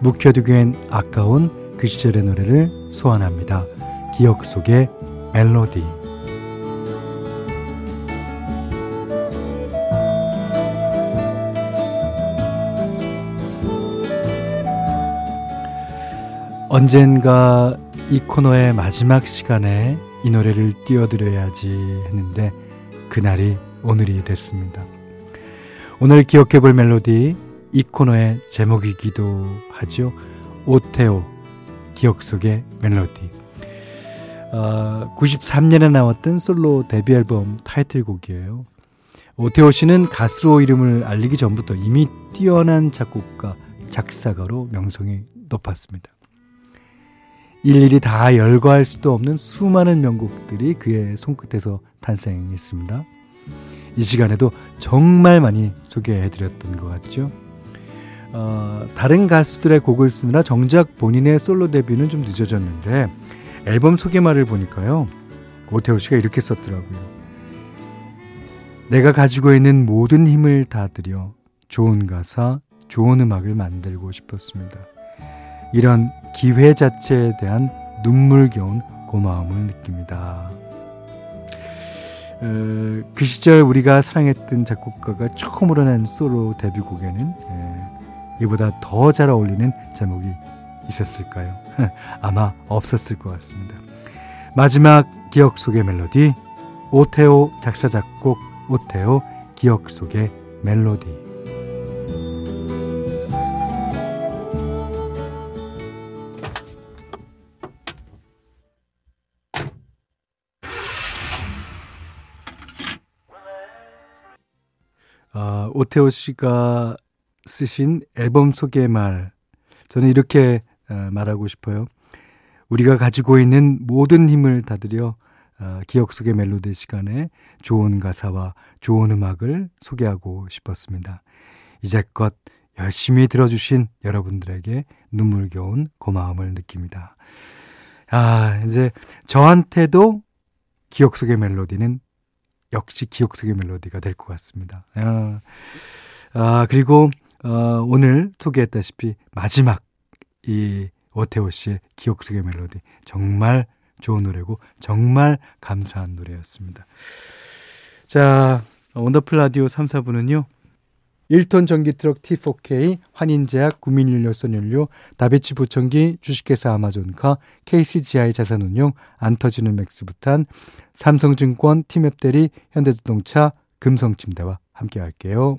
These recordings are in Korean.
묵혀두기엔 아까운 그 시절의 노래를 소환합니다. 기억 속의 멜로디. 언젠가 이 코너의 마지막 시간에 이 노래를 띄워드려야지 했는데 그날이 오늘이 됐습니다. 오늘 기억해 볼 멜로디 이 코너의 제목이기도 하죠. 오테오 기억 속의 멜로디. 어, 93년에 나왔던 솔로 데뷔 앨범 타이틀곡이에요. 오테오 씨는 가수로 이름을 알리기 전부터 이미 뛰어난 작곡가, 작사가로 명성이 높았습니다. 일일이 다 열거할 수도 없는 수많은 명곡들이 그의 손끝에서 탄생했습니다. 이 시간에도 정말 많이 소개해드렸던 것 같죠. 어, 다른 가수들의 곡을 쓰느라 정작 본인의 솔로 데뷔는 좀 늦어졌는데 앨범 소개말을 보니까요. 오태호 씨가 이렇게 썼더라고요. 내가 가지고 있는 모든 힘을 다 들여 좋은 가사, 좋은 음악을 만들고 싶었습니다. 이런 기회 자체에 대한 눈물겨운 고마움을 느낍니다. 어, 그 시절 우리가 사랑했던 작곡가가 처음으로 낸 솔로 데뷔곡에는 예, 이보다 더 잘 어울리는 제목이 있었을까요? 아마 없었을 것 같습니다. 마지막 기억 속의 멜로디 오테오 작사 작곡 오테오 기억 속의 멜로디 어, 오태호 씨가 쓰신 앨범 소개 말 저는 이렇게 어, 말하고 싶어요. 우리가 가지고 있는 모든 힘을 다들여 어, 기억 속의 멜로디 시간에 좋은 가사와 좋은 음악을 소개하고 싶었습니다. 이제껏 열심히 들어주신 여러분들에게 눈물겨운 고마움을 느낍니다. 아, 이제 저한테도 기억 속의 멜로디는 역시 기억 속의 멜로디가 될 것 같습니다. 아, 아 그리고 어, 오늘 소개했다시피 마지막 이 오태호 씨의 기억 속의 멜로디 정말 좋은 노래고 정말 감사한 노래였습니다. 자, 원더풀 라디오 3, 4부는요. 1톤 전기트럭 T4K, 환인제약, 국민연료선연료, 다비치 보청기, 주식회사 아마존카, KCGI 자산운용, 안터지는 맥스부탄, 삼성증권, 티맵대리, 현대자동차, 금성침대와 함께 할게요.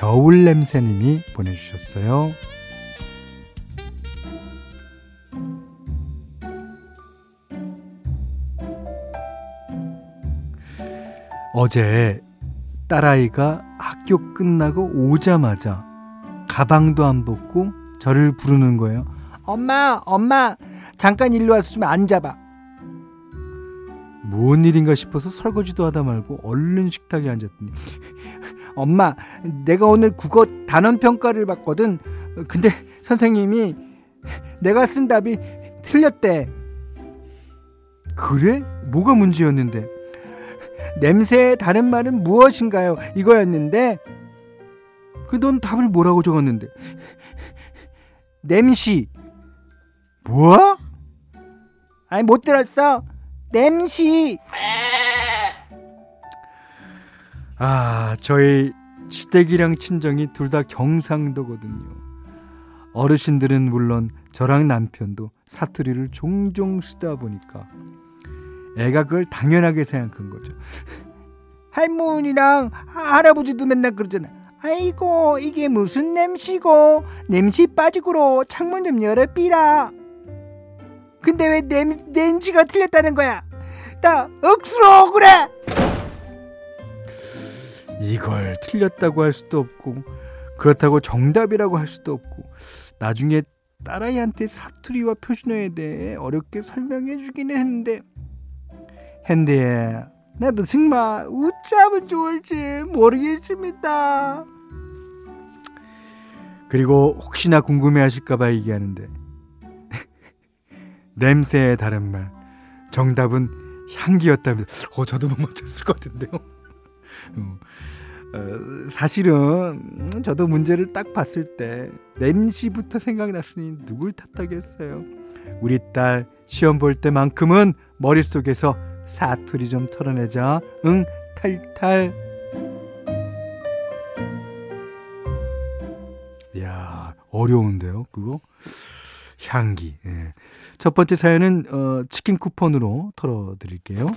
겨울 냄새님이 보내주셨어요. 어제 딸아이가 학교 끝나고 오자마자 가방도 안 벗고 저를 부르는 거예요. 엄마, 엄마, 잠깐 일로 와서 좀 앉아봐. 뭔 일인가 싶어서 설거지도 하다 말고 얼른 식탁에 앉았더니 엄마, 내가 오늘 국어 단원 평가를 받거든. 근데 선생님이 내가 쓴 답이 틀렸대. 그래? 뭐가 문제였는데? 냄새의 다른 말은 무엇인가요? 이거였는데 그넌 답을 뭐라고 적었는데? 냄시. 뭐? 아니 못 들었어. 냄시. 아, 저희 시댁이랑 친정이 둘 다 경상도거든요. 어르신들은 물론 저랑 남편도 사투리를 종종 쓰다 보니까 애가 그걸 당연하게 생각한 거죠. 할머니랑 할아버지도 맨날 그러잖아. 아이고 이게 무슨 냄새고 냄새 빠지고로 창문 좀 열어 삐라. 근데 왜 냄, 냄새가 틀렸다는 거야? 나 억수로 그래. 이걸 틀렸다고 할 수도 없고 그렇다고 정답이라고 할 수도 없고 나중에 딸아이한테 사투리와 표준어에 대해 어렵게 설명해 주기는 했는데 핸디에 나도 정말 웃자면 좋을지 모르겠습니다. 그리고 혹시나 궁금해하실까봐 얘기하는데 냄새의 다른 말 정답은 향기였다면 어 저도 못 맞췄을 것 같은데요. 어, 어, 사실은 저도 문제를 딱 봤을 때 냄새부터 생각이 났으니 누굴 탓하겠어요. 우리 딸 시험 볼 때만큼은 머릿속에서 사투리 좀 털어내자. 응, 탈탈. 야 어려운데요, 그거? 향기. 예. 첫 번째 사연은 어, 치킨 쿠폰으로 털어드릴게요.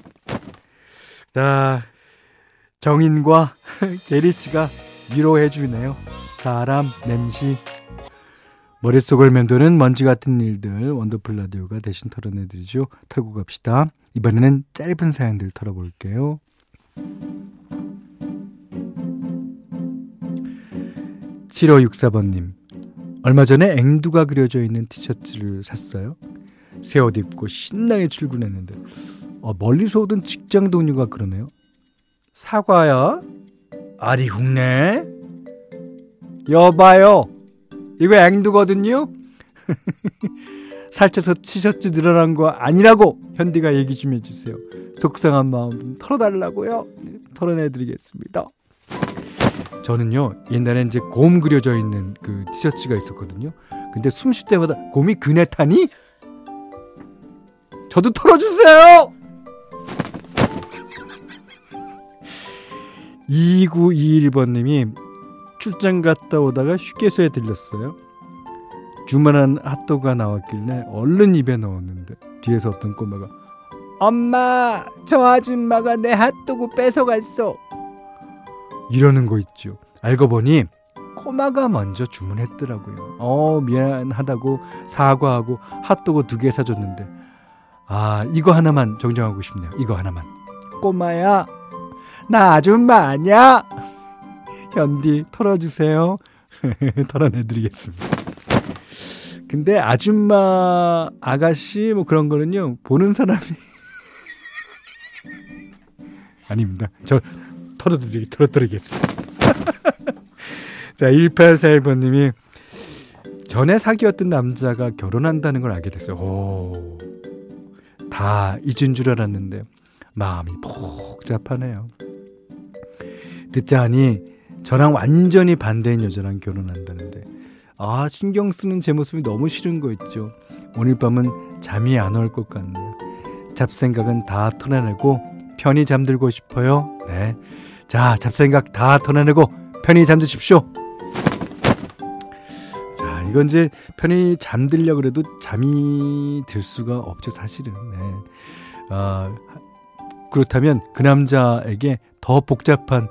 자, 정인과 게리 씨가 위로해 주네요. 사람, 냄새. 머릿속을 맴도는 먼지 같은 일들 원더풀 라디오가 대신 털어내 드리죠. 털고 갑시다. 이번에는 짧은 사연들 털어볼게요. 7564번님 얼마 전에 앵두가 그려져 있는 티셔츠를 샀어요. 새 옷 입고 신나게 출근했는데 어, 멀리서 오던 직장 동료가 그러네요. 사과야? 아리 훅네? 여봐요. 이거 앵두거든요? 살쪄서 티셔츠 늘어난 거 아니라고 현디가 얘기 좀 해주세요. 속상한 마음 좀 털어달라고요. 털어내드리겠습니다. 저는요 옛날에 이제 곰 그려져 있는 그 티셔츠가 있었거든요. 근데 숨 쉴 때마다 곰이 그네 타니? 저도 털어주세요. 2921번님이 출장 갔다 오다가 휴게소에 들렸어요. 주문한 핫도그가 나왔길래 얼른 입에 넣었는데 뒤에서 어떤 꼬마가 엄마 저 아줌마가 내 핫도그 뺏어갔어 이러는 거 있죠. 알고 보니 꼬마가 먼저 주문했더라고요. 어 미안하다고 사과하고 핫도그 두 개 사줬는데 아 이거 하나만 정정하고 싶네요. 이거 하나만 꼬마야 나 아줌마 아니야 현디 털어주세요. 털어내드리겠습니다. 근데 아줌마 아가씨 뭐 그런 거는요 보는 사람이 아닙니다. 저 털어드리, 털어드리겠습니다. 자, 1841번님이 전에 사귀었던 남자가 결혼한다는 걸 알게 됐어요. 오, 다 잊은 줄 알았는데 마음이 복잡하네요. 듣자 하니 저랑 완전히 반대인 여자랑 결혼한다는데 아 신경 쓰는 제 모습이 너무 싫은 거 있죠. 오늘 밤은 잠이 안 올 것 같네요. 잡생각은 다 털어내고 편히 잠들고 싶어요. 네. 자, 잡생각 다 털어내고 편히 잠드십시오. 자, 이건 이제 편히 잠들려 그래도 잠이 들 수가 없죠, 사실은. 네. 아, 그렇다면 그 남자에게 더 복잡한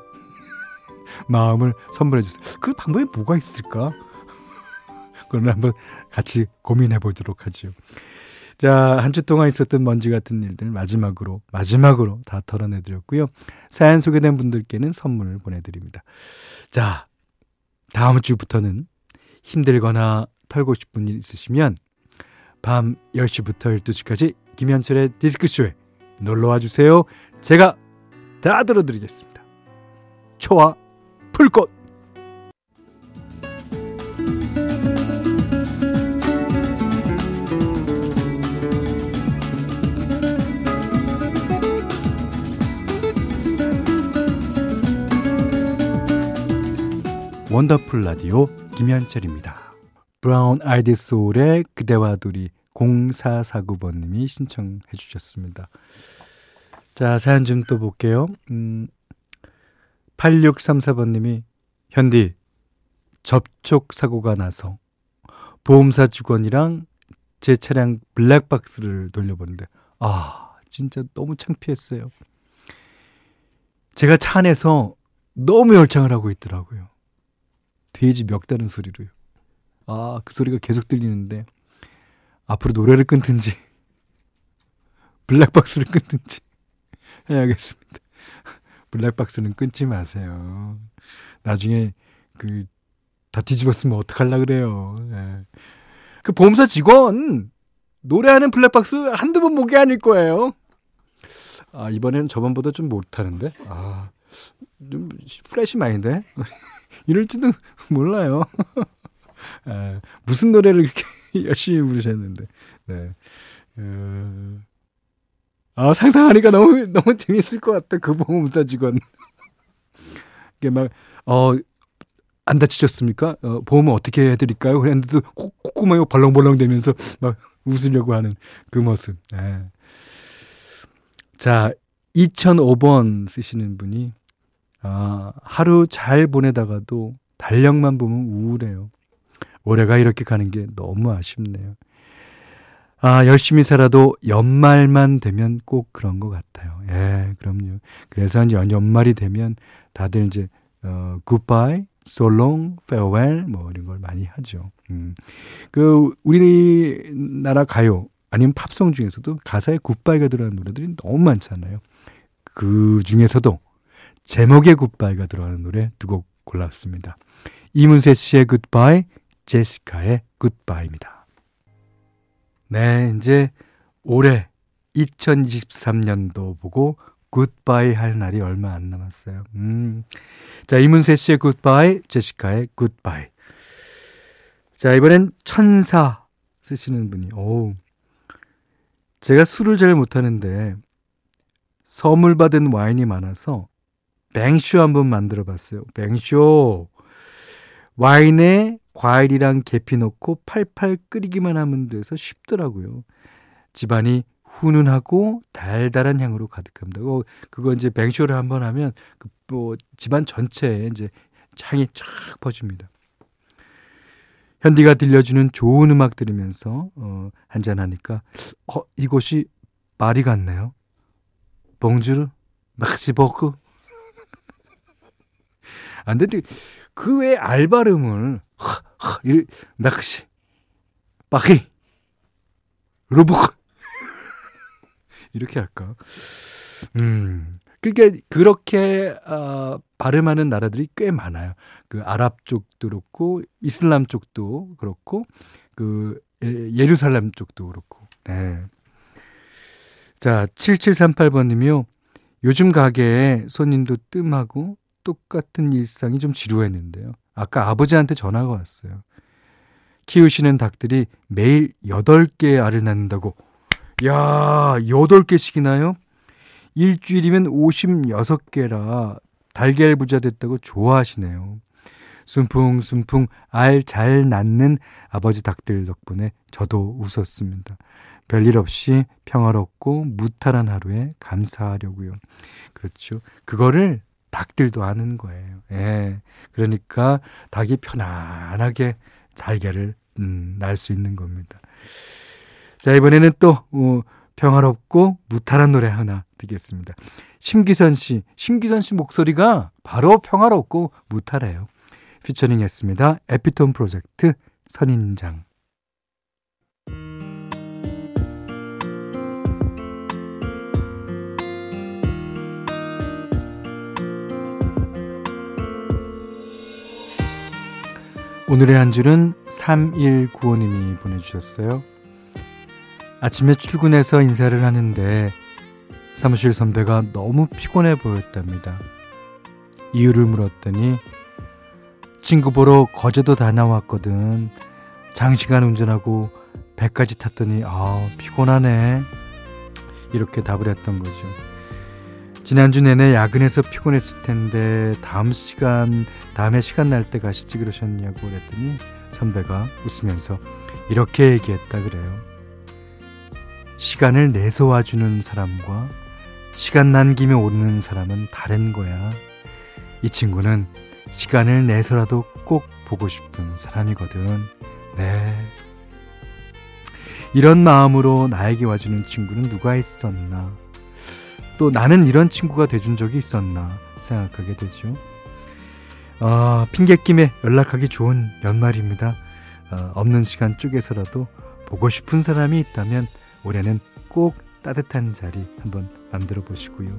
마음을 선물해 주세요. 그 방법이 뭐가 있을까? 그건 한번 같이 고민해 보도록 하죠. 자, 한 주 동안 있었던 먼지 같은 일들 마지막으로, 마지막으로 다 털어내드렸고요. 사연 소개된 분들께는 선물을 보내드립니다. 자, 다음 주부터는 힘들거나 털고 싶은 일 있으시면 밤 10시부터 12시까지 김현철의 디스크쇼에 놀러와 주세요. 제가 다 들어드리겠습니다. 초와 풀꽃! 원더풀 라디오 김현철입니다. 브라운 아이디 소울의 그대와 둘이 0449번님이 신청해 주셨습니다. 자, 사연 좀 또 볼게요. 음, 8634번님이 현디 접촉 사고가 나서 보험사 직원이랑 제 차량 블랙박스를 돌려보는데 아 진짜 너무 창피했어요. 제가 차 안에서 너무 열창을 하고 있더라고요. 돼지 멱다는 소리로요. 아, 그 소리가 계속 들리는데 앞으로 노래를 끊든지 블랙박스를 끊든지 해야겠습니다. 블랙박스는 끊지 마세요. 나중에 그 다 뒤집었으면 어떡할라 그래요. 네. 그 보험사 직원 노래하는 블랙박스 한두 번 본 게 아닐 거예요. 아, 이번에는 저번보다 좀 못하는데? 아, 좀 프레시 마인데? 이럴지도 몰라요. 아, 무슨 노래를 이렇게 열심히 부르셨는데. 네. 어... 아, 상상하니까 너무, 너무 재밌을 것 같다. 그 보험사 직원. 이게 막, 어, 안 다치셨습니까? 어, 보험은 어떻게 해드릴까요? 그랬는데도 콧구멍이 벌렁벌렁 되면서 막 웃으려고 하는 그 모습. 네. 자, 2005번 쓰시는 분이, 아, 하루 잘 보내다가도 달력만 보면 우울해요. 올해가 이렇게 가는 게 너무 아쉽네요. 아, 열심히 살아도 연말만 되면 꼭 그런 것 같아요. 예, 그럼요. 그래서 이제 연말이 되면 다들 이제, 어, 굿바이, 솔롱, 페어웰, 뭐 이런 걸 많이 하죠. 음. 그, 우리나라 가요, 아니면 팝송 중에서도 가사에 goodbye가 들어가는 노래들이 너무 많잖아요. 그 중에서도 제목에 goodbye가 들어가는 노래 두 곡 골랐습니다. 이문세 씨의 Goodbye, 제시카의 Goodbye입니다. 네, 이제 올해 2023년도 보고 goodbye 할 날이 얼마 안 남았어요. 음. 자, 이문세 씨의 Goodbye, 제시카의 Goodbye. 자, 이번엔 천사 쓰시는 분이, 오. 제가 술을 잘 못하는데 선물 받은 와인이 많아서 뱅쇼 한번 만들어 봤어요. 뱅쇼. 와인에 과일이랑 계피 넣고 팔팔 끓이기만 하면 돼서 쉽더라고요. 집안이 훈훈하고 달달한 향으로 가득합니다. 어, 그거 이제 뱅쇼를 한번 하면 그 뭐 집안 전체에 이제 향이 쫙 퍼집니다. 현디가 들려주는 좋은 음악 들으면서 어, 한잔 하니까 어 이곳이 말이 같네요. 봉주르 막시버크 안 되는데 그 외 알바름을 이 낚시 빠기 로복 이렇게 할까? 음. 그러니까 그렇게 어, 발음하는 나라들이 꽤 많아요. 그 아랍 쪽도 그렇고 이슬람 쪽도 그렇고 그 예루살렘 쪽도 그렇고. 네. 자, 7738번 님이요. 요즘 가게에 손님도 뜸하고 똑같은 일상이 좀 지루했는데요. 아까 아버지한테 전화가 왔어요. 키우시는 닭들이 매일 8개의 알을 낳는다고. 야, 8개씩이나요? 일주일이면 56개라 달걀 부자 됐다고 좋아하시네요. 순풍순풍 알 잘 낳는 아버지 닭들 덕분에 저도 웃었습니다. 별일 없이 평화롭고 무탈한 하루에 감사하려고요. 그렇죠. 그거를 닭들도 아는 거예요. 예. 그러니까 닭이 편안하게 잘개를 음, 날 수 있는 겁니다. 자, 이번에는 또 어, 평화롭고 무탈한 노래 하나 듣겠습니다. 심기선 씨, 심기선 씨 목소리가 바로 평화롭고 무탈해요. 피처링 했습니다. 에피톤 프로젝트 선인장. 오늘의 한 줄은 3195님이 보내주셨어요. 아침에 출근해서 인사를 하는데 사무실 선배가 너무 피곤해 보였답니다. 이유를 물었더니 친구 보러 거제도 다 나왔거든. 장시간 운전하고 배까지 탔더니 아 피곤하네. 이렇게 답을 했던 거죠. 지난주 내내 야근해서 피곤했을 텐데 다음 시간 다음에 시간 날 때 가시지 그러셨냐고 그랬더니 선배가 웃으면서 이렇게 얘기했다 그래요. 시간을 내서 와주는 사람과 시간 난 김에 오르는 사람은 다른 거야. 이 친구는 시간을 내서라도 꼭 보고 싶은 사람이거든. 네. 이런 마음으로 나에게 와주는 친구는 누가 있었나? 또 나는 이런 친구가 돼준 적이 있었나 생각하게 되죠. 아, 핑계김에 연락하기 좋은 연말입니다. 어, 없는 시간 쪽에서라도 보고 싶은 사람이 있다면 올해는 꼭 따뜻한 자리 한번 만들어 보시고요.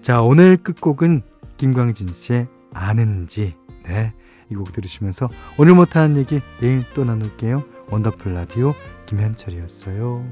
자, 오늘 끝곡은 김광진 씨의 아는지. 네. 이 곡 들으시면서 오늘 못한 얘기 내일 또 나눌게요. 원더풀 라디오 김현철이었어요.